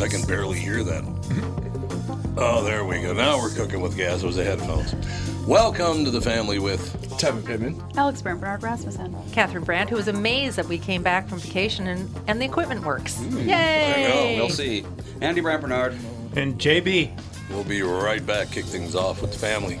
Jeez, I can barely hear that. Mm-hmm. Oh, there we go. Now we're cooking with gas. It Those are headphones. Welcome to the family with Tevin Pittman. Alex Brent Bernard Rasmussen. Catherine Brandt, who was amazed that we came back from vacation and, and the equipment works. Mm. There Yay! you go. We'll see. Andy Brant Bernard. And JB. We'll be right back. Kick things off with the family.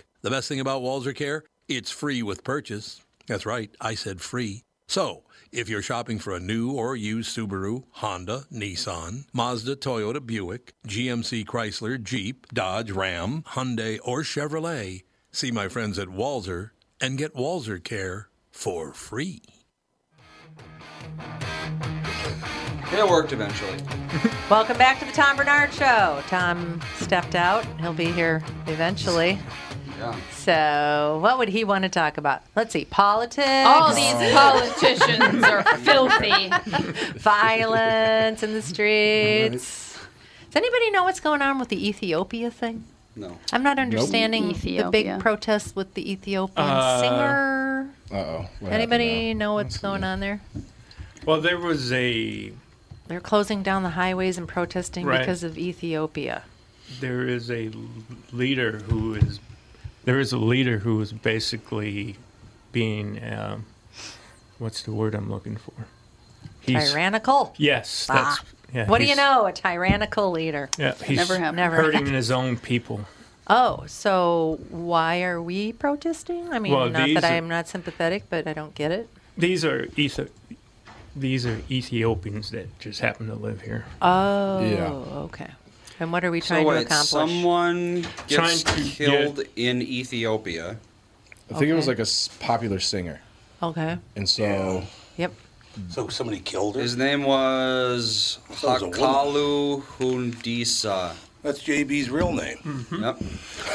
The best thing about Walser Care? It's free with purchase. That's right, I said free. So, if you're shopping for a new or used Subaru, Honda, Nissan, Mazda, Toyota, Buick, GMC, Chrysler, Jeep, Dodge, Ram, Hyundai, or Chevrolet, see my friends at Walser and get Walser Care for free. It worked eventually. Welcome back to the Tom Barnard Show. Tom stepped out. He'll be here eventually. Yeah. So, what would he want to talk about? Let's see. Politics. All these politicians are filthy. violence in the streets. Does anybody know what's going on with the Ethiopia thing? No. I'm not understanding the big protests with the Ethiopian Uh, singer. Uh oh. Anybody know what's going on there? Well, there was a They're closing down the highways and protesting Right. because of Ethiopia. There is a leader who is there is a leader who is basically being um, what's the word I'm looking for? He's, Tyrannical. Yes, Ah. that's yeah. What do you know? A tyrannical leader. Yeah, he's Never have. Never. hurting his own people. Oh, so why are we protesting? I mean, Well, not that I'm not sympathetic, but I don't get it. These are Ethi- these are Ethiopians that just happen to live here. Oh, Yeah. okay. And what are we So trying to wait, accomplish? someone gets Trying to killed in Ethiopia. I think it was Okay. like a s- popular singer, Okay. and so Yep. So somebody killed her? His name was So a woman. Hachalu Hundessa. That's JB's real name. Hmm. Yep.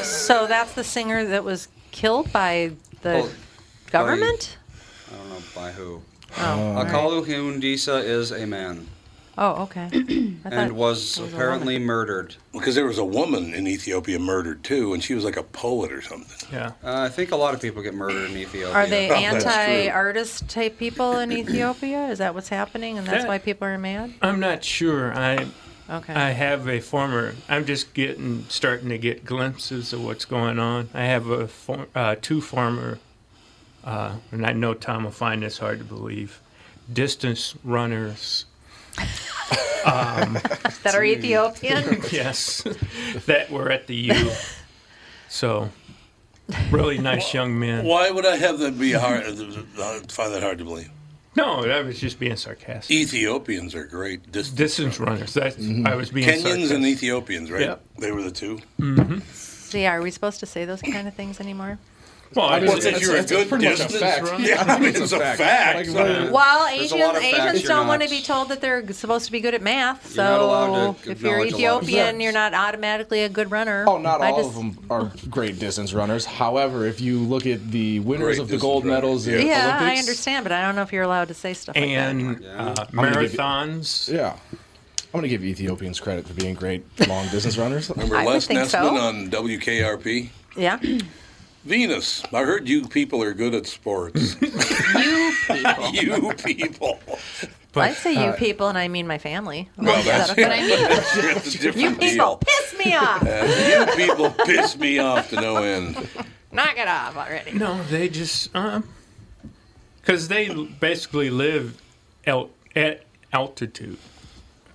So that's the singer that was killed by the Oh, government? I don't know by who. Oh, all right. Hachalu Hundessa is a man oh, okay. I thought and was was a apparently murdered. Because there was a woman in Ethiopia murdered too, and she was like a poet or something. Yeah. Uh, I think a lot of people get murdered in Ethiopia. Are they Oh, that's true. anti-artist type people in Ethiopia? Is that what's happening, and that's That- why people are mad? I'm not sure. I Okay. I have a former. I'm just getting starting to get glimpses of what's going on. I have a for, uh, two former, uh, and I know Tom will find this hard to believe, distance runners. Um, that are Ethiopian. Yes, that were at the U. So, really nice young men. Why would I have that be hard? uh, find that hard to believe. No, I was just being sarcastic. Ethiopians are great. Dis- Distance runners. That's mm-hmm. I was being sarcastic. Kenyans sarcastic. and Ethiopians, right? Yep. They were the two. Mm-hmm. See, are we supposed to say those kind of things anymore? Well, I mean, was, Well, since you're a good pretty much a distance fact. runner. Yeah, I mean, it's a fact. Like, So- what- Well, There's Asians lot of facts Asians don't want to be told that they're supposed to be good at math. You're So if you're acknowledge a lot of Ethiopian, you're not automatically a good runner. Oh, not I all just- of them are great distance runners. However, if you look at the winners Great of the gold runners, medals yeah. in Yeah, I understand, but I don't know if you're allowed to say stuff like that. and. Yeah. uh, many did you- marathons. Yeah. I'm gonna give Ethiopians credit for being great long distance runners. Remember Les think Nessman so. on WKRP? Yeah. Venus, I heard you people are good at sports. You people. you people. I say you uh, people, and I mean my family. Well, Is that that's, okay? that's a different You people deal. piss me off. Uh, you people piss me off to no end. Knock it off already. No, they just because they basically live out at altitude.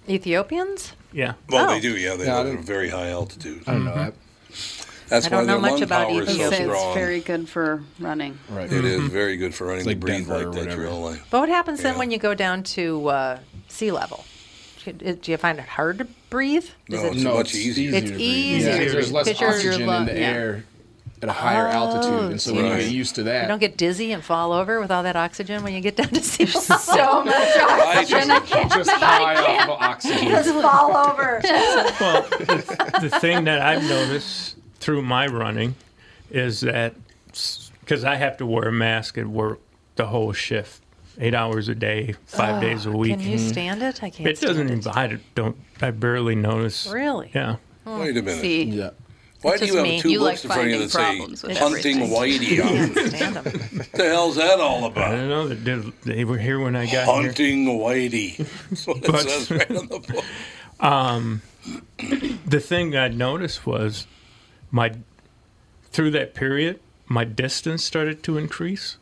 Ethiopians? Yeah. Well, Oh. they do, yeah. They Yeah, live at a very high altitude. I don't know that. That's I don't know their much lung about power is so would say strong. it's very good for running. Right. It is very good for running like to breathe Denver or like that whatever. your whole life. But what happens then Yeah. when you go down to uh, sea level? Do you- Do you find it hard to breathe? No, it, it's no, much it's easier. It's to breathe. easier Yeah, 'cause there's less because you're- oxygen you're in the yeah. air at a higher altitude, and so when you Right. get used to that, you don't get dizzy and fall over with all that oxygen when you get down to sea level. So much I oxygen. just- I can't. just high off of oxygen. Just fall over. Well, the, the thing that I've noticed through my running is that because I have to wear a mask at work the whole shift, eight hours a day, five days a week. Can you mm-hmm. stand it? I can't. it doesn't stand even. I don't. I barely notice. Really? Yeah. Wait a minute. See, Yeah. Why It's do you have me. two You like books in front of you finding that say problems "Hunting everything. Whitey" on? them? Stand 'em. What the hell's that all about? I don't know. They, they were here when I got here. Hunting Whitey. That's what it says right on the book. Um, the thing I noticed was my through that period, my distance started to increase,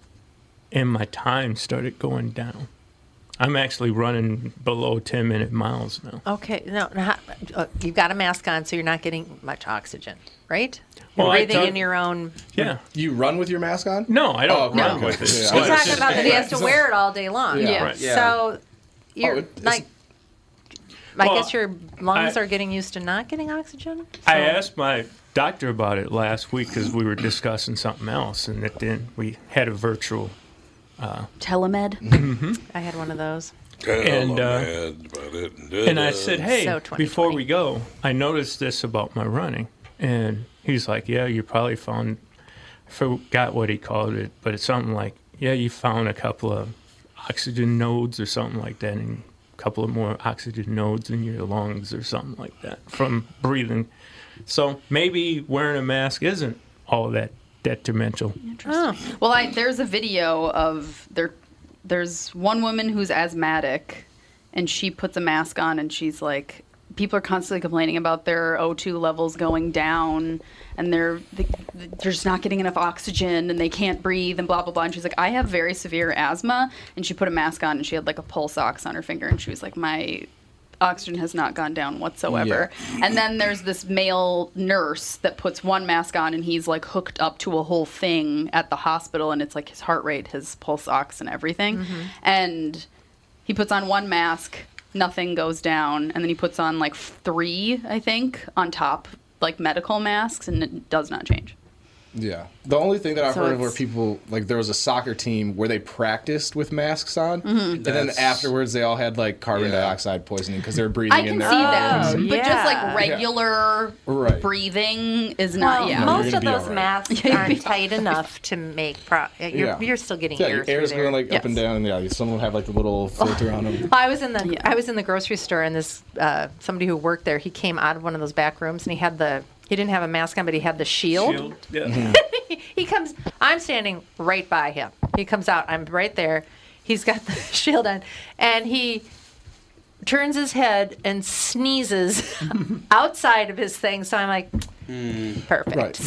and my time started going down. I'm actually running below 10 minute miles now. Okay, no, no, uh, you've got a mask on, so you're not getting much oxygen, right? You're Well, I breathing in your own. Yeah. You run with your mask on? No, I don't Oh, okay, run okay. with it. Yeah. He's talking about that he has to wear it all day long. Yeah. Yeah. Right. Yeah. So you're Oh, it- like, I Well, guess your lungs I- are getting used to not getting oxygen. I asked my doctor about it last week because we were discussing something else, and then we had a virtual. telemed. I had one of those. And, uh, about it. And I said, "Hey, So before we go, I noticed this about my running." And he's like, "Yeah, you probably found I forgot what he called it, but it's something like, yeah, you found a couple of oxygen nodes or something like that, and a couple of more oxygen nodes in your lungs or something like that from breathing. So maybe wearing a mask isn't all that detrimental. Oh, Well, I, there's a video of there. There's one woman who's asthmatic, and she puts a mask on, and she's like, people are constantly complaining about their O2 levels going down, and they're they, they're just not getting enough oxygen, and they can't breathe, and blah blah blah. And she's like, I have very severe asthma, and she put a mask on, and she had like a pulse ox on her finger, and she was like, my oxygen has not gone down whatsoever. And then there's this male nurse that puts one mask on and he's like hooked up to a whole thing at the hospital and it's like his heart rate, his pulse ox and everything. Mm-hmm. And he puts on one mask, nothing goes down, and then he puts on like three, I think, on top, like medical masks and it does not change. Yeah. The only thing that I've So heard of where people like there was a soccer team where they practiced with masks on, Mm-hmm. and then afterwards they all had like carbon Yeah. dioxide poisoning because they were breathing I in can their see lungs. that, Oh, but just like regular Right. breathing is not. well, yeah, most of those all right. masks aren't tight enough to make. Pro- you're, Yeah. you're still getting Yeah, air your through air's going like up and Yes. down, and yeah, some will have like the little filter on them. I was in the Yeah. I was in the grocery store and this uh, somebody who worked there he came out of one of those back rooms and he had the he didn't have a mask on but he had the shield. Yeah. He comes I'm standing right by him. He comes out. I'm right there. He's got the shield on and he turns his head and sneezes outside of his thing. So I'm like mm. perfect. Right.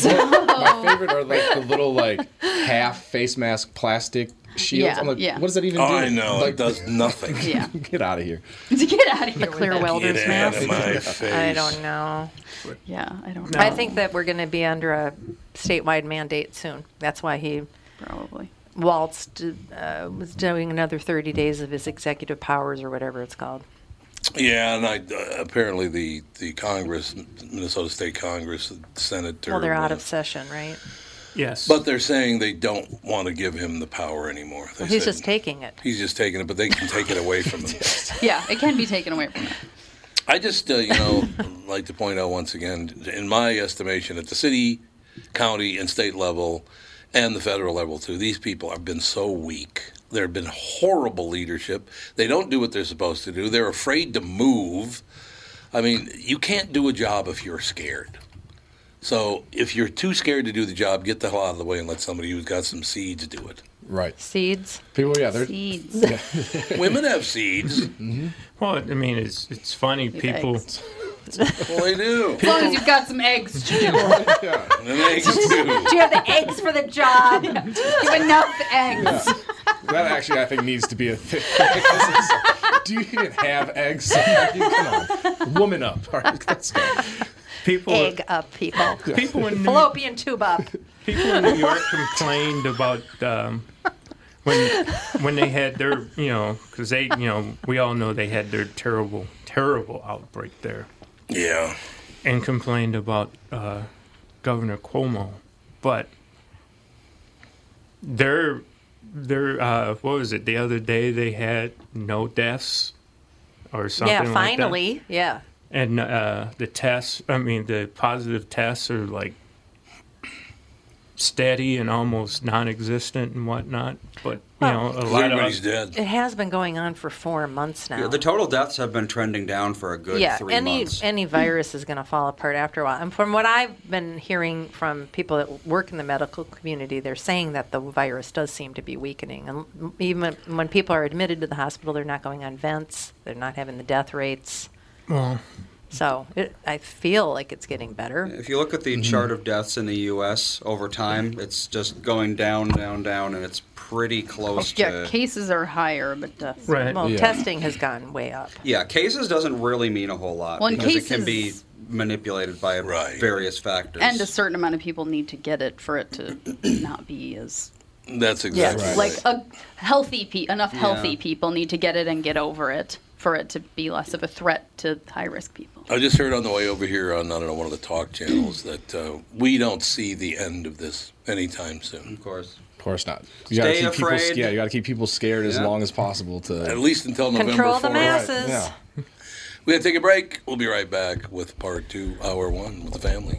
My favorite are like the little like half face mask plastic shields. Yeah, I'm like, yeah. what does that even Oh, do? I know. Like, it does nothing. yeah. Get out of here. get out of here. The clear with welder's Get mask. of my face. I don't know. Yeah, I don't know. I think that we're going to be under a statewide mandate soon. That's why he probably. waltzed, uh, was doing another 30 days of his executive powers or whatever it's called. Yeah, and I, uh, apparently the, the Congress, Minnesota State Congress, the Senate, Well, they're out of session, right? Yes. But they're saying they don't want to give him the power anymore. They He's said just taking it. He's just taking it, but they can take it away from him. Yeah, it can be taken away from him. I just, uh, you know, like to point out once again, in my estimation, at the city, county, and state level, and the federal level too, these people have been so weak There have been horrible leadership. They don't do what they're supposed to do. They're afraid to move. I mean, you can't do a job if you're scared. So if you're too scared to do the job, get the hell out of the way and let somebody who's got some seeds do it. Right. Seeds. People, yeah, they're Seeds. Women have seeds. Mm-hmm. Well, I mean, it's it's funny. People eggs. Well, they do. As long as you've got some eggs, Jim. yeah. And eggs too. Do you have the eggs for the job? Do You have enough eggs. That actually, I think, needs to be a thing. Do you even have eggs? Come on, woman up. All right, let's go. People Egg up, people. people in New, Fallopian tube up. people in New York complained about um, when when they had their you know because they you know we all know they had their terrible terrible outbreak there Yeah. and complained about uh, Governor Cuomo, but their their uh, what was it the other day they had no deaths or something Yeah, like that. finally. Yeah. And uh, the tests i mean the positive tests are like steady and almost non-existent and whatnot but you know a lot Everybody's of dead. It has been going on for four months now. Yeah, the total deaths have been trending down for a good yeah, three any months. any virus is going to fall apart after a while. And from what I've been hearing from people that work in the medical community, they're saying that the virus does seem to be weakening. And even when people are admitted to the hospital, they're not going on vents. They're not having the death rates. Well So it, I feel like it's getting better. If you look at the mm-hmm. chart of deaths in the U.S. over time, it's just going down, down, down, and it's pretty close Yeah, to. cases are higher, but deaths. right Well, Yeah. testing has gone way up. Yeah, cases doesn't really mean a whole lot Well, in because it can be manipulated by Right. various factors. And a certain amount of people need to get it for it to not be as That's yeah, exactly right. like a healthy pe- enough healthy Yeah. people need to get it and get over it for it to be less of a threat to high risk people. I just heard on the way over here on I don't know one of the talk channels that uh, we don't see the end of this anytime soon. of course. Of course not. You gotta Stay keep people. afraid. Yeah, you gotta keep people scared as long as possible to. At least until November Control the 4th. masses. Yeah. We gotta take a break. We'll be right back with part two, hour one with the family.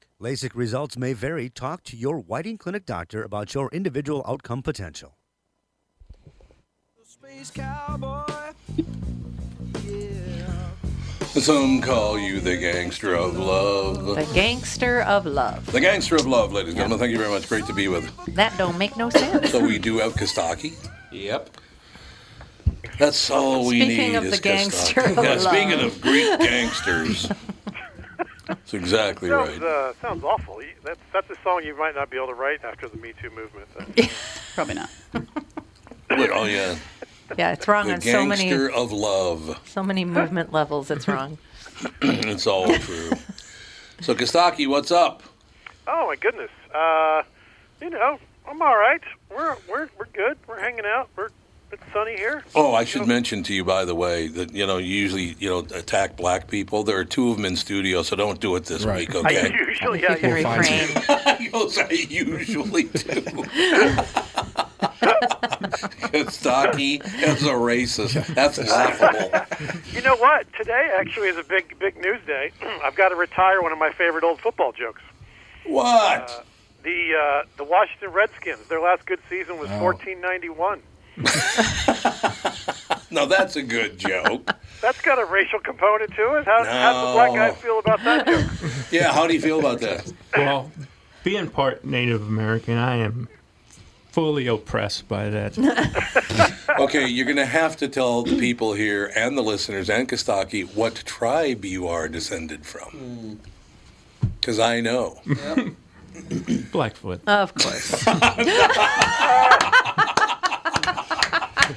LASIK results may vary. Talk to your Whiting Clinic doctor about your individual outcome potential. Some call you the gangster of love. The gangster of love. The gangster of love, ladies and gentlemen. Thank you very much. Great to be with. That don't make no sense. So we do have Costaki. Yep. That's all we Speaking need. of is the gangster Costaki. of yeah, speaking of Greek gangsters. That's exactly Sounds, right. uh, sounds awful. That's that's a song you might not be able to write after the Me Too movement. Then. Probably not. Look, oh yeah, Yeah, it's wrong the on so many gangster of love. so many movement levels. It's wrong. it's all true. So Costaki, what's up? Oh my goodness. Uh, you know, I'm all right. We're we're we're good. We're hanging out. We're it's sunny here. Oh, I should mention to you, by the way, that you know you usually you know attack black people. There are two of them in studio, so don't do it this Right. week, I okay? usually, yeah, You can We'll find refrain. I usually do. Costaki as a racist. That's laughable. You know what? Today actually is a big big news day. I've got to retire one of my favorite old football jokes. What? The uh, the Washington Redskins. Their last good season was Oh. 1491. No, that's a good joke. That's got a racial component to it. How, How do the black No. guys feel about that joke? Yeah, how do you feel about that? Well, being part Native American, I am fully oppressed by that. Okay, you're going to have to tell the people here and the listeners and Costaki what tribe you are descended from. Mm. Because I know. Blackfoot. Of course.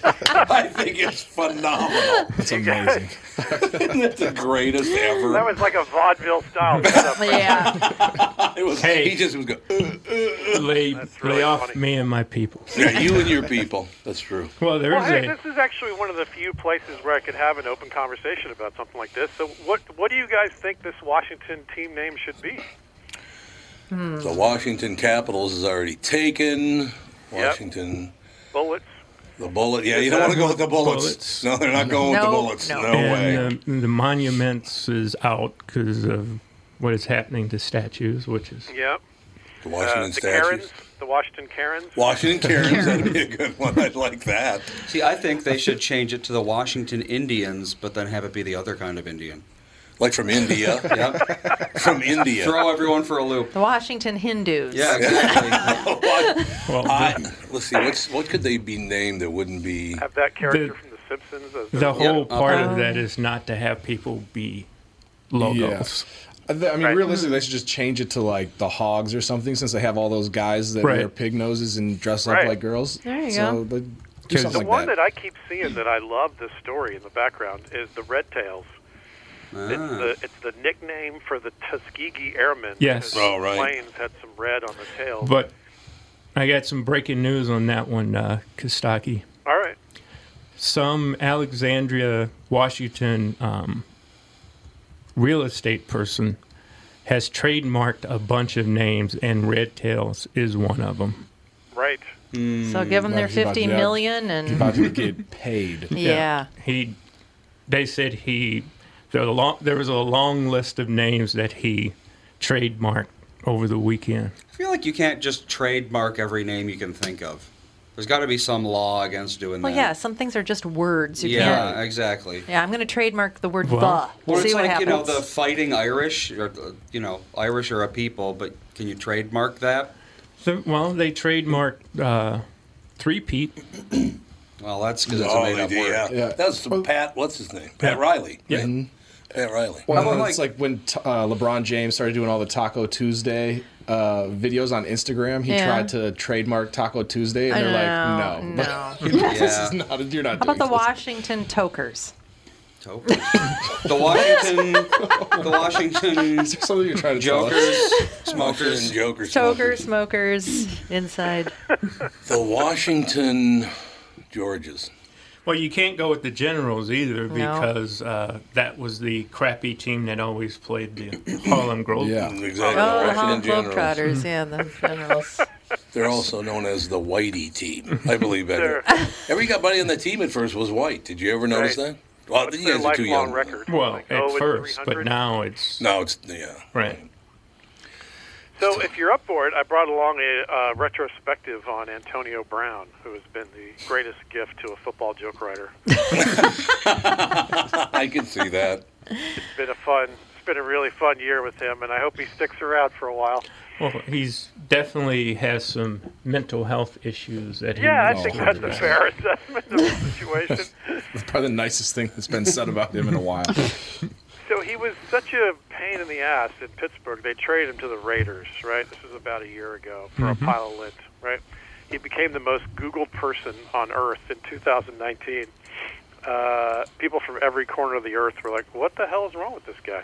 I think it's phenomenal. That's amazing. Isn't it the greatest ever? That was like a vaudeville style setup. yeah. it was, Hey. He just was going, uh, Lay, really lay off funny. me and my people. yeah, you and your people. That's true. Well, there's Well, hey, a. this is actually one of the few places where I could have an open conversation about something like this. So, what what do you guys think this Washington team name should be? The Washington Capitals is already taken. Washington, Bullets. The bullet. Yeah, you don't want to go with the bullets. Bullets. No, they're not going with the bullets. no. No, way. and the, the monuments is out because of what is happening to statues, which is Yep. the Uh, Washington the statues. Karens. The Washington Karens. Washington Karens, that'd be a good one. I'd like that. See, I think they should change it to the Washington Indians, but then have it be the other kind of Indian. Like from India. Yep. from India. Throw everyone for a loop. The Washington Hindus. Yeah, exactly. Well, I, the, let's see. What's what could they be named that wouldn't be? Have that character The- from The Simpsons as the whole Yeah, part okay. of uh-huh. that is not to have people be logos. I I mean, Right. realistically, mm-hmm. they should just change it to like the Hogs or something, since they have all those guys that Right. wear pig noses and dress up Right. like girls. There you so go. they- do 'Cause The like one that. that I keep seeing that I love this story in the background is the Red Tails. It's Ah. the it's the nickname for the Tuskegee Airmen. Yes. because Oh, right. The planes had some red on the tails. But I got some breaking news on that one, uh, Costaki. All right. Some Alexandria, Washington um, real estate person has trademarked a bunch of names, and Red Tails is one of them. Right. So give them their He's about to- million You're and about to get paid. yeah. He, they said he, there, a long, there was a long list of names that he trademarked over the weekend. I feel like you can't just trademark every name you can think of. There's got to be some law against doing Well, that. Well, yeah, some things are just words. You yeah, can't. exactly. Yeah, I'm going to trademark the word Well- the. Or See it's what like happens. you know the fighting Irish, or uh, you know Irish are a people, but can you trademark that? So, well, they trademarked uh, three Pete. Well, that's because it's a Oh, made they up word. yeah. Yeah. That's some Pat. What's his name? Pat Riley. Yeah. right? Pat Riley. Well, How it's like- like when t- uh, LeBron James started doing all the Taco Tuesday uh, videos on Instagram. He Yeah. tried to trademark Taco Tuesday, and I they're know, like, no. no, this Yeah. is not. You're not. How about the this. Washington Tokers? Tokers. the Washington, the Washington Is there something you're trying to tell us? jokers, Washington smokers. Jokers. Tokers, smokers, inside. The Washington Georges. Well, you can't go with the Generals either No. because uh, that was the crappy team that always played the Harlem Globe. Yeah. Exactly. Oh, the Washington Harlem Globetrotters. Yeah, the Generals. They're also known as the Whitey team. I believe that. Everybody got money on the team at first was white. Did you ever notice Right. that? Well, What's you guys are too young. record? Well, Like, at 0 and first, but now it's No, it's yeah. right. So, if you're up for it, I brought along a uh, retrospective on Antonio Brown, who has been the greatest gift to a football joke writer. I can see that. It's been a fun, it's been a really fun year with him, and I hope he sticks around for a while. Well, he's definitely has some mental health issues that he Yeah, I needs think to that's a address. fair assessment of the situation. That's probably the nicest thing that's been said about him in a while. So he was such a pain in the ass in Pittsburgh. They traded him to the Raiders, right? This was about a year ago for a pile of lint, right? He became the most Googled person on earth in 2019. Uh, people from every corner of the earth were like, "What the hell is wrong with this guy?"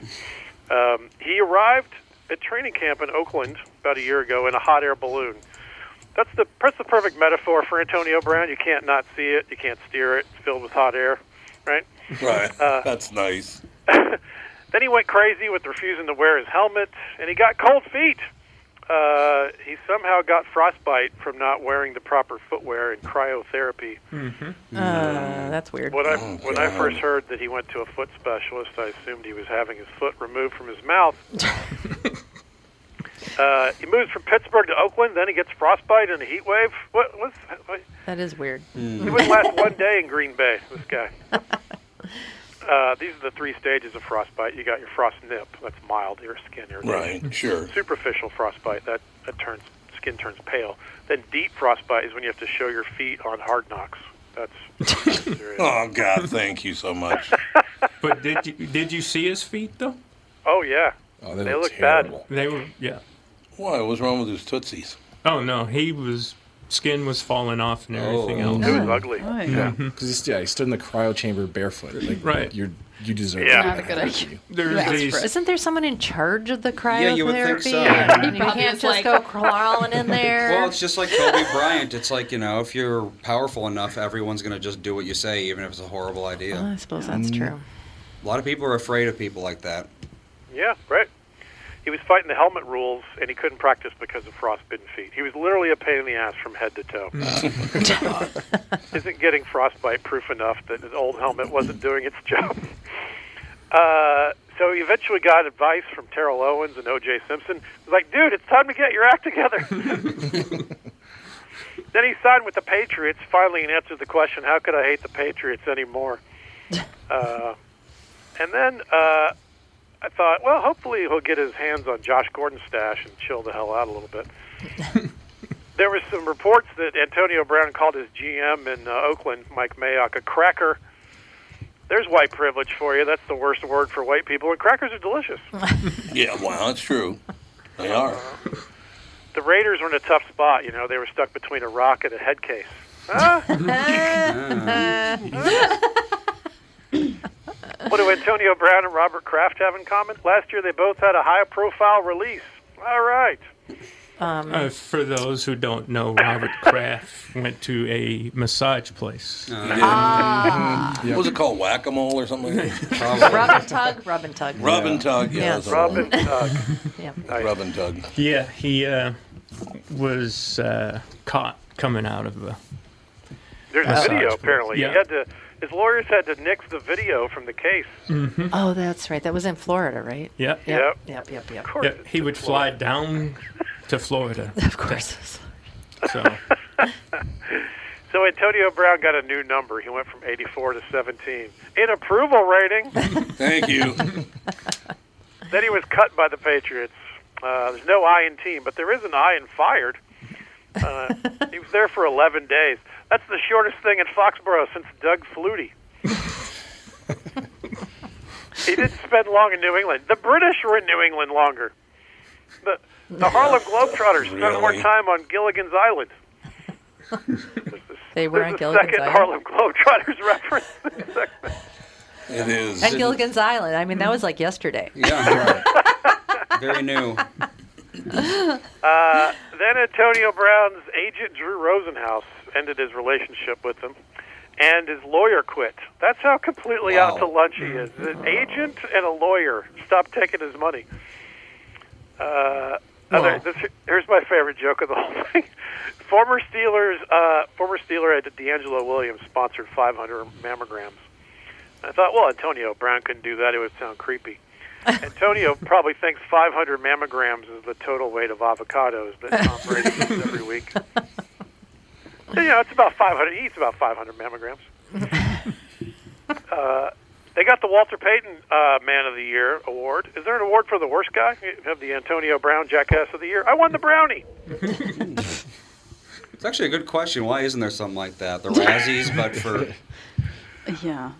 Um, he arrived at training camp in Oakland about a year ago in a hot air balloon. That's the that's the perfect metaphor for Antonio Brown. You can't not see it. You can't steer it. It's filled with hot air, right? Right. Uh, That's nice. Then he went crazy with refusing to wear his helmet, and he got cold feet. Uh, he somehow got frostbite from not wearing the proper footwear and cryotherapy. Uh, that's weird. When I Oh, when I first heard that he went to a foot specialist, I assumed he was having his foot removed from his mouth. uh, he moves from Pittsburgh to Oakland, then he gets frostbite and a heat wave. What was? What, That is weird. he wouldn't last one day in Green Bay. This guy. Uh, these are the three stages of frostbite. You got your frost nip, that's mild, your skin irritation. Right. Sure. Superficial frostbite, that, that turns skin turns pale. Then deep frostbite is when you have to show your feet on hard knocks. That's. Oh God, thank you so much. But did you did you see his feet though? Oh yeah, Oh, they look bad. terrible. They were yeah. Why? What's wrong with his tootsies? Oh no, he was skin was falling off and oh. everything Oh. else. It was ugly. Oh, yeah. Because yeah, he stood in the cryo chamber barefoot. Like, Right. You're you deserve. Yeah. it. Not a good idea. There's these Isn't there someone in charge of the cryotherapy? Yeah, you would think so. And you can't just like- go crawling in there. Well, it's just like Kobe Bryant. It's like, you know, if you're powerful enough, everyone's going to just do what you say, even if it's a horrible idea. I suppose that's mm. true. A lot of people are afraid of people like that. Yeah, right. He was fighting the helmet rules, and he couldn't practice because of frostbitten feet. He was literally a pain in the ass from head to toe. Isn't getting frostbite proof enough that his old helmet wasn't doing its job? Uh, so he eventually got advice from Terrell Owens and O.J. Simpson. He was like, dude, it's time to get your act together. then he signed with the Patriots, finally, and answered the question, how could I hate the Patriots anymore? Uh, and then uh, I thought, well, hopefully he'll get his hands on Josh Gordon's stash and chill the hell out a little bit. there were some reports that Antonio Brown called his GM in uh, Oakland, Mike Mayock, a cracker. There's white privilege for you. That's the worst word for white people, and crackers are delicious. Yeah. well, that's true. They are. the Raiders were in a tough spot. You know, they were stuck between a rock and a head case. Huh? what do Antonio Brown and Robert Kraft have in common? Last year, they both had a high-profile release. All right. Uh, for those who don't know, Robert Kraft went to a massage place. What was it called? Whack a mole or something like that? Rub and tug, rub and tug. Rub and tug. Yeah. Yes. that's what it Robin Tug. Yeah. Nice. Rub and tug. Yeah, he uh, was uh, caught coming out of a. There's a Massage video place. apparently. Yeah. He had to. His lawyers had to nix the video from the case. Oh, that's right. That was in Florida, right? Yeah, Yep. Yep. Yep. Yep. Yep. Of course, yeah. it's He would Florida. fly down to Florida. Of course. So So Antonio Brown got a new number. He went from 84 to 17 in approval rating. Thank you. then he was cut by the Patriots. Uh, there's no I in team, but there is an I in fired. Uh, he was there for 11 days. That's the shortest thing in Foxborough since Doug Flutie. he didn't spend long in New England. The British were in New England longer. The, the Harlem Globetrotters spent more time on Gilligan's Island. They were There's on Gilligan's second Island. Harlem Globetrotters reference. in this segment. It is. And Gilligan's Island. I mean, that was like yesterday. Yeah. Very new. Uh, then Antonio Brown's agent Drew Rosenhaus ended his relationship with him, and his lawyer quit. That's how completely out to lunch he is. An agent and a lawyer stopped taking his money. Uh, other, this, here's my favorite joke of the whole thing. former Steelers, uh, former Steeler DeAngelo Williams sponsored 500 mammograms. I thought, well, Antonio Brown couldn't do that; it would sound creepy. Antonio probably thinks 500 mammograms is the total weight of avocados that Tom Brady eats every week. And, you know, it's about 500. He eats about 500 mammograms. Uh, they got the Walter Payton uh, Man of the Year award. Is there an award for the worst guy? You have the Antonio Brown Jackass of the Year. I won the brownie. It's actually a good question. Why isn't there something like that? The Razzies, but for Yeah.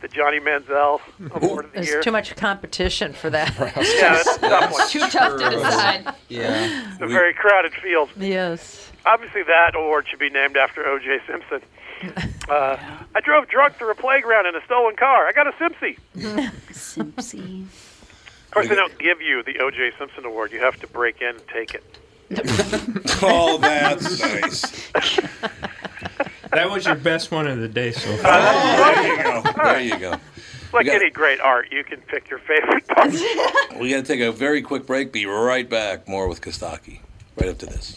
The Johnny Manziel Award of the There's Year. too much competition for that. Yeah, that's a tough one. Too tough to decide. yeah, It's a very crowded field. yes. Obviously, that award should be named after O.J. Simpson. Uh, I drove drunk through a playground in a stolen car. I got a Simpsy. Simpsy. Of course, they don't give you the O.J. Simpson award. You have to break in and take it. oh, that's nice. That was your best one of the day so far. there you go. There you go. Like We got- any great art, you can pick your favorite part. We got to take a very quick break. Be right back. More with Costaki. Right up to this.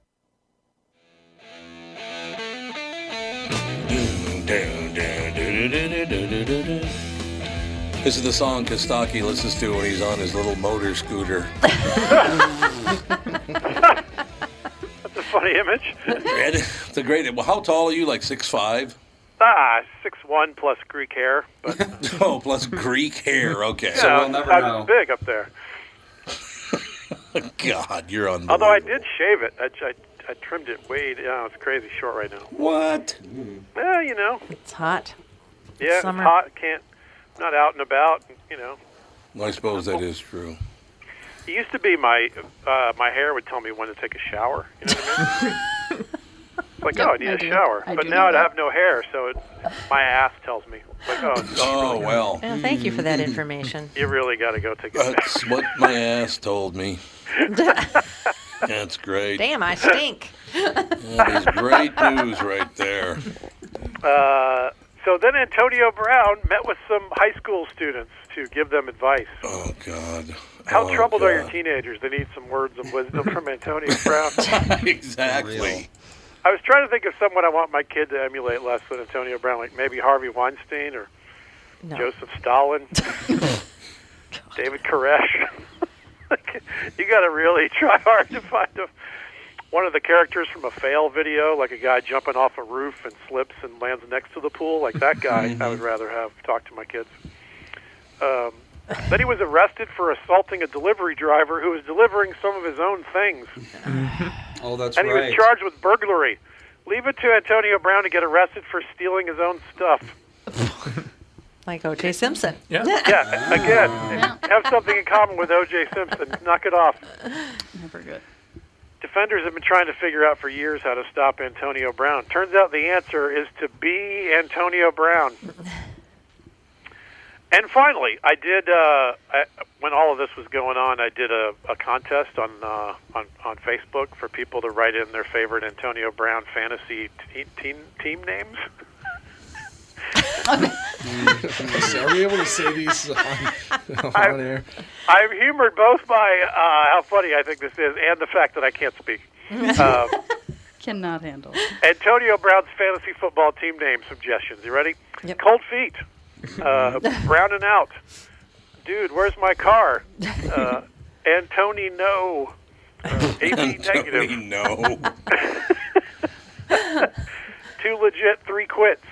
This is the song Costaki listens to when he's on his little motor scooter. That's a funny image. it's a great. Well, how tall are you? Like six five? ah, six one plus Greek hair. But Oh, plus Greek hair. Okay. yeah, I'm big up there. God, you're on. Although I did shave it, I, I, I trimmed it way down. It's crazy short right now. What? Well, you know, It's hot. yeah, Summer. it's hot. Can't, not out and about. You know, Well, I suppose that is true. it used to be my uh, my hair would tell me when to take a shower. You know what I mean? It's like, Yep, oh, I need I a do. shower. I but do now I'd have no hair, so it, my ass tells me, like, oh, it's Oh really- well. Well, thank you for that information. you really got to go take a shower. That's what my ass told me. That's great. Damn, I stink. That is great news right there. Uh, so then Antonio Brown met with some high school students to give them advice. Oh God. How Oh, troubled are your teenagers? They need some words of wisdom from Antonio Brown. exactly. I was trying to think of someone I want my kid to emulate less than Antonio Brown, like maybe Harvey Weinstein or No. Joseph Stalin, David Koresh. You got to really try hard to find a, one of the characters from a fail video, like a guy jumping off a roof and slips and lands next to the pool. Like that guy, I would rather have talk to my kids. Um, then he was arrested for assaulting a delivery driver who was delivering some of his own things. Oh, that's and he was charged with burglary. Leave it to Antonio Brown to get arrested for stealing his own stuff. Like O.J. Simpson. Yeah. Yeah, again, have something in common with O.J. Simpson. Knock it off. Never good. Defenders have been trying to figure out for years how to stop Antonio Brown. Turns out the answer is to be Antonio Brown. And finally, I did uh, I, when all of this was going on. I did a, a contest on uh, on on Facebook for people to write in their favorite Antonio Brown fantasy te- team team names. So are we able to say these on, on air? I'm humored both by uh, how funny I think this is and the fact that I can't speak. Um, Cannot handle. Antonio Brown's fantasy football team name suggestions. You ready? Yep. Cold feet. Uh, brown and out. Dude, where's my car? Uh, Antony, no. Uh, AB negative. Tony, no. Too legit, three quits.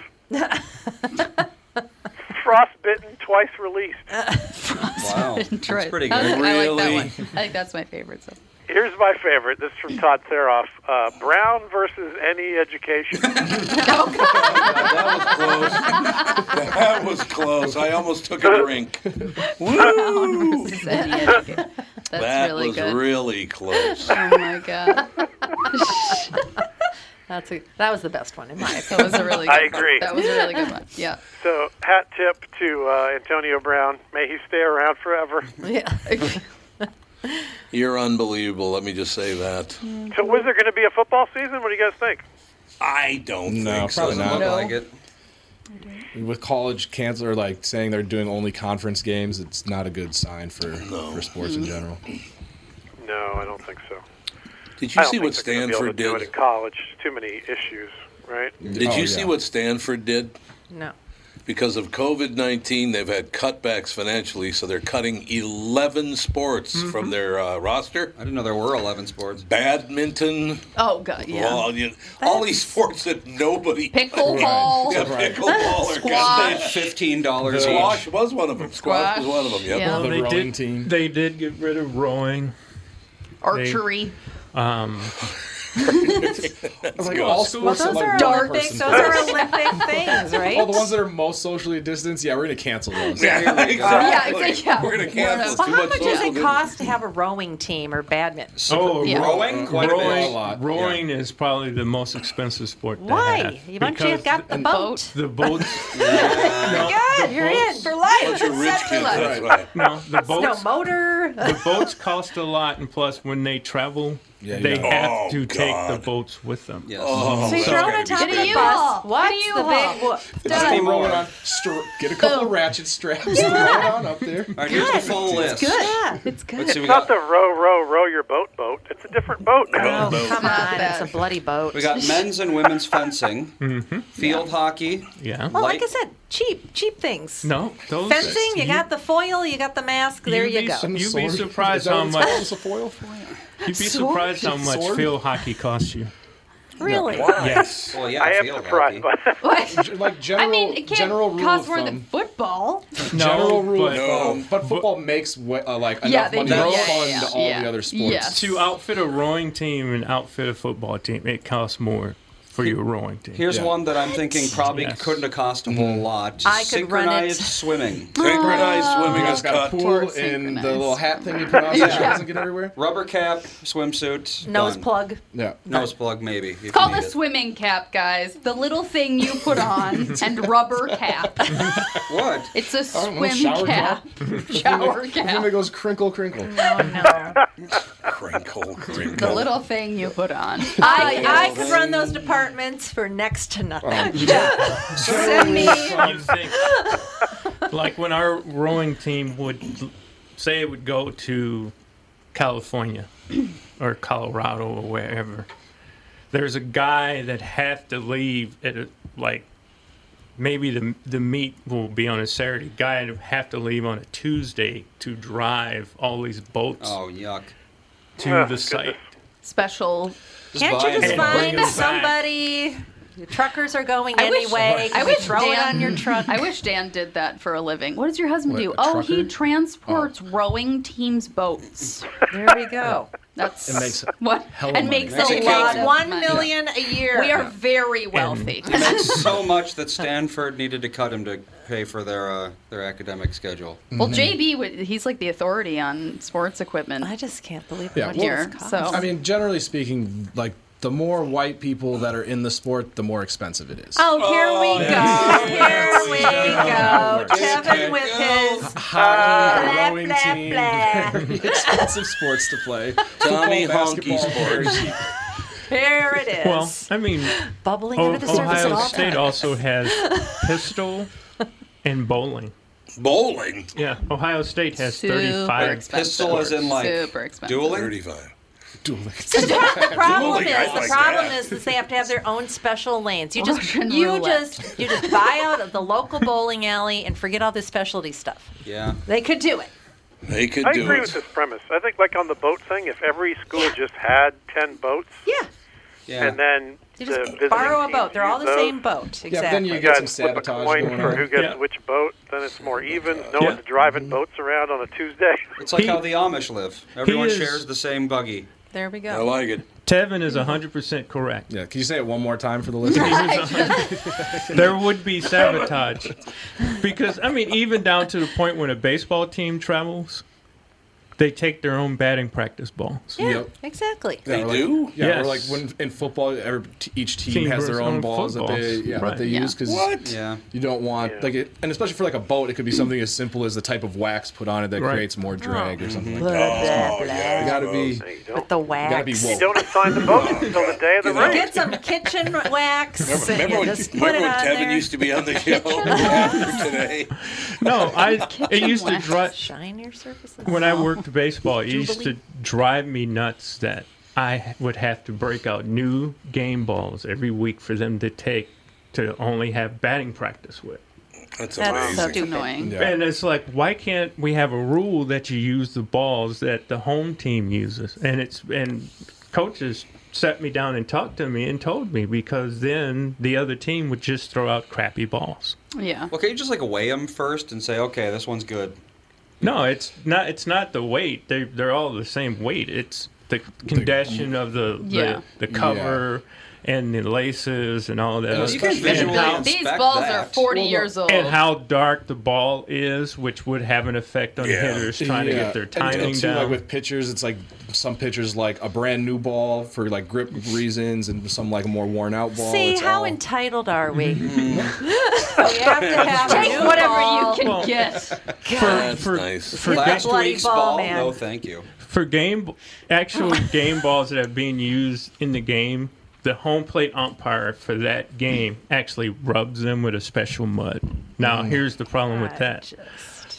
Frostbitten, twice released. Wow. That's Right. pretty I, good. I like that one. I think that's my favorite. So. Here's my favorite. This is from Todd Theroff. Uh, Brown versus any education. That was close. That was close. I almost took a drink. Woo! This is any education. That's that really was good. really close. oh my god. That's a, that was the best one in my opinion. That was a really good I one. agree. That was a really good one. Yeah. So, hat tip to uh, Antonio Brown. May he stay around forever. Yeah. You're unbelievable. Let me just say that. So, was there going to be a football season? What do you guys think? I don't No, think so. probably not. No. like it. with college cancel or like saying they're doing only conference games, it's not a good sign for for sports in general. No, I don't think so. Did I you don't see what they're gonna be able Stanford to do did? it in college? Too many issues, right? Did you see what Stanford did? No. Because of COVID 19, they've had cutbacks financially, so they're cutting 11 sports Mm-hmm. from their uh, roster. I didn't know there were 11 sports. Badminton. Oh god, yeah. All, you- all these sports that nobody. Pickleball. Yeah, pickleball Squash. Fifteen dollars. Squash was one of them. Squash, was one of them. Yep. Well, The they rowing did. They did get rid of rowing. Archery. They, um, It's like all sports those are are like Olympic. person Those are things. Olympic things, right? All the ones that are most socially distanced, yeah, we're gonna cancel those. Yeah, exactly. Yeah, exactly, yeah. We're going to cancel. Well, how much much does it cost to have a rowing team or badminton? oh, Yeah. Rowing? Quite a bit. rowing, A lot, rowing is probably the most expensive sport. Why? have You bunch you because got the boat. the boats. Good, you're in for life. Bunch of rich Set for kids. life. That's right. No, the boats. No boats. motor. the boats cost a lot, and plus, when they travel, Yeah, they gotta- have Oh, to take the boats with them. Yes. Oh, So you're that's on the top of Get the bus. U-Haul. What's Get a the big? What? Just Done. keep on. Str- get a couple Boom. ratchet straps. Throw it on up there. All right, here's the full list. Good. Yeah, it's good. Let's see, we It's not got, the row, row, row your boat boat. It's a different boat. Oh, boat. come on. It's a bloody boat. we got men's and women's fencing, Mm-hmm. field hockey, Yeah. well, like I said, cheap, cheap things. No, those Fencing, you got the foil, you got the mask, there You'd you be go. su- You'd be surprised how much- called? It's a foil? You'd be surprised how much Sword? field hockey costs you. Really? Yes. Well, yeah, I am field surprised hockey. by. What? Like general, I mean, it can't general rule cost more than football. general rule but- of thumb. But football makes wa- uh, like enough Yeah, they money do. to Yeah, yeah, fund yeah. all Yeah. the other sports. Yes. To outfit a rowing team and outfit a football team, it costs more for your rowing team. Here's Yeah. one that I'm thinking probably Yes. couldn't have cost a whole mm-hmm. lot. I could run it. Synchronized swimming. Synchronized swimming You is guys got a cut. pool and the little hat thing you put on so Yeah. it doesn't get everywhere. Rubber cap, swimsuit. Nose done. plug. Yeah. Nose plug, maybe. if It's called a it. swimming cap, guys. The little thing you put on and rubber cap. What? It's a I don't know, swim shower cap. Shower The thing cap. that goes crinkle, crinkle. No, no. Crinkle, crinkle. The little thing you put on. I, I could run those departments for next to nothing. Send me. like when our rowing team would say it would go to California or Colorado or wherever, there's a guy that have to leave at a, like maybe the the meet will be on a Saturday. Guy would have to leave on a Tuesday to drive all these boats Oh, yuck. to Oh, the goodness. site. Special. Can't you just it. And bring find them back. somebody? Your truckers are going I wish- anyway. I wish throw it Dan- on your truck. I wish Dan did that for a living. What does your husband What, do? a Oh, he trucker? transports rowing teams' boats. There we go. That's It makes what hell of and money. makes Makes a a lot killing. of One money. million a year. We are very wealthy. It makes so much that Stanford needed to cut him to pay for their uh, their academic schedule. Well, JB, would- he's like the authority on sports equipment I just can't believe Yeah, what well, here. So I mean, generally speaking, like the more white people that are in the sport, the more expensive it is. Oh, here we that's- go. Here we go. Kevin with his Hockey, blah, rowing blah, team, blah. very expensive sports to play. Tommy Football, Honky Sports. Here it is. Well, I mean, bubbling O- under the surface at Ohio State also has pistol and bowling. Bowling. Yeah, Ohio State has super 35. expensive. Pistol is in like super expensive. dueling. 35. See, the, pro- the problem Dueling, is I the like problem that. is is they have to have their own special lanes. You just Russian you roulette. just you just buy out of the local bowling alley and forget all this specialty stuff. Yeah. They could do it. They could I do agree it. with this premise. I think, like on the boat thing, if every school just had ten boats, Yeah. Yeah. and then You just visiting borrow a boat. They're all the those, same boat. Exactly. Yeah, then you You get guys some flip a sabotage coin going for who gets Yeah. which boat, then it's more even. No Yeah. one's driving mm-hmm. boats around on a Tuesday. It's like He- how the Amish live. Everyone is- shares the same buggy. There we go. I like it. Tevin is 100% correct. Yeah, can you say it one more time for the listeners? There would be sabotage. Because, I mean, even down to the point when a baseball team travels, They take their own batting practice balls. Yeah, Yep. exactly. Yeah, They like, do? Yeah, Yes. or like when in football, every, each team, Team has their own own balls that they yeah Right. that they Yeah. use because What? Yeah. you don't want Yeah. like it, and especially for like a boat, it could be something as simple as the type of wax put on it that Right. creates more drag or oh. something Blah, like that. blah, blah. You gotta be With don't, the you gotta be wax. you don't assign the boat until the day of the race. Get some kitchen wax. Remember, remember when, remember when Kevin there. used to be on the show today? No, I it used to wax. Shine your surfaces. when I worked baseball. It used to drive me nuts that I would have to break out new game balls every week for them to take to only have batting practice with. That's That's amazing. so That's annoying. Yeah. And it's like, why can't we have a rule that you use the balls that the home team uses? And it's and coaches sat me down and talked to me and told me because then the other team would just throw out crappy balls. Yeah. Well, can you just like weigh them first and say, okay, this one's good? No, it's not. It's not the weight. They they're all the same weight. It's the condition of the Yeah. the, the cover and the laces and all that. And other You can stuff. visually how, These balls that. are 40 Well, years old. and how dark the ball is, which would have an effect on Yeah. hitters trying to get their And- timing and too, down. Like with pitchers, it's like some pitchers like a brand new ball for like grip reasons, and some like a more worn out ball. See, It's how all- entitled are we? we have to have Take whatever ball. you can Well- get. for, That's for, nice. for, Hit ga- Last bloody week's ball, ball? man. No, thank you. for game actual game balls that are being used in the game, the home plate umpire for that game actually rubs them with a special mud. Now, here's the problem with that. just-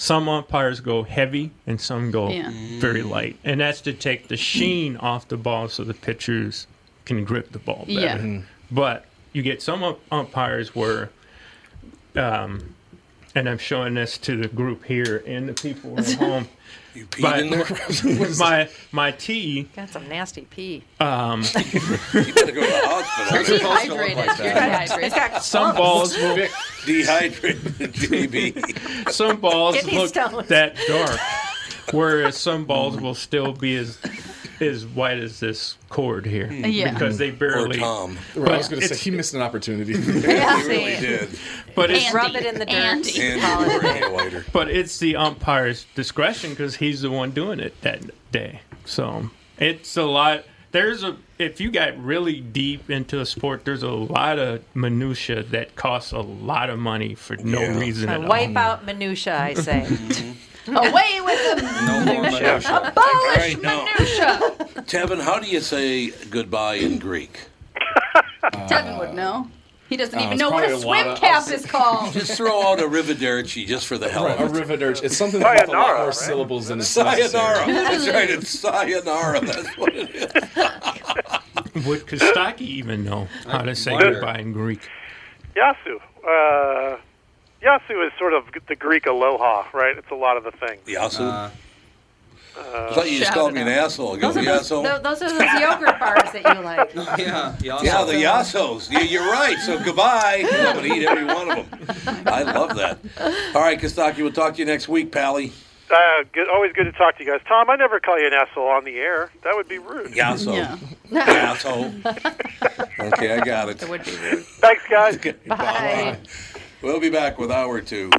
Some umpires go heavy and some go Yeah. very light, and that's to take the sheen off the ball so the pitchers can grip the ball better. Yeah. But you get some ump- umpires where, um, and I'm showing this to the group here and the people at home. You peed But in there? with my my tee, Got some nasty pee. um, You better go to the hospital. You're supposed to look Dehydrated. like You're dehydrated. some balls will Dehydrated JB. some balls Kidney look stones. that dark, whereas some balls will still be as as white as this cord here hmm. Yeah. because they barely. Or barely. Tom. I was going to say he missed an opportunity. Yeah, He really did. But it's rub it in the dirt. Andy. And Call it a you day. were later. but it's the umpire's discretion because he's the one doing it that day. So it's a lot. There's a if you got really deep into a sport, there's a lot of minutia that costs a lot of money for no Yeah. reason at all. wipe out minutia, I say. Mm-hmm. Away with them. No more minutia. Abolish Right, no. minutia. Tevin, how do you say goodbye in Greek? Tevin would know. He doesn't Uh, even it's know what a probably a lot swim of- cap is called. Just throw out a Rivaderci just for the hell Right, of it. A rivaderci. It's something that has a lot Sayonara, more right? syllables than it's Sayonara. necessary. That's right. It's sayonara. That's what it is. Would Costaki even know how to say wonder. goodbye in Greek? Yasu. Uh, Yasu is sort of the Greek aloha, right? It's a lot of the things. Yasu. Uh, I thought you just called me an out. asshole. I go, Those are those, Yasso. those are those yogurt bars that you like. yeah, yeah. Yeah, the Yassos. Yeah, you're right. So goodbye. I'm going to eat every one of them. I love that. All right, Costaki, we'll talk to you next week, Pally. Uh, good, always good to talk to you guys. Tom, I never call you an asshole on the air. That would be rude. Yasso. Yeah. Asshole. Okay, I got it. It would be rude. Thanks, guys. Okay, Bye. We'll be back with hour two.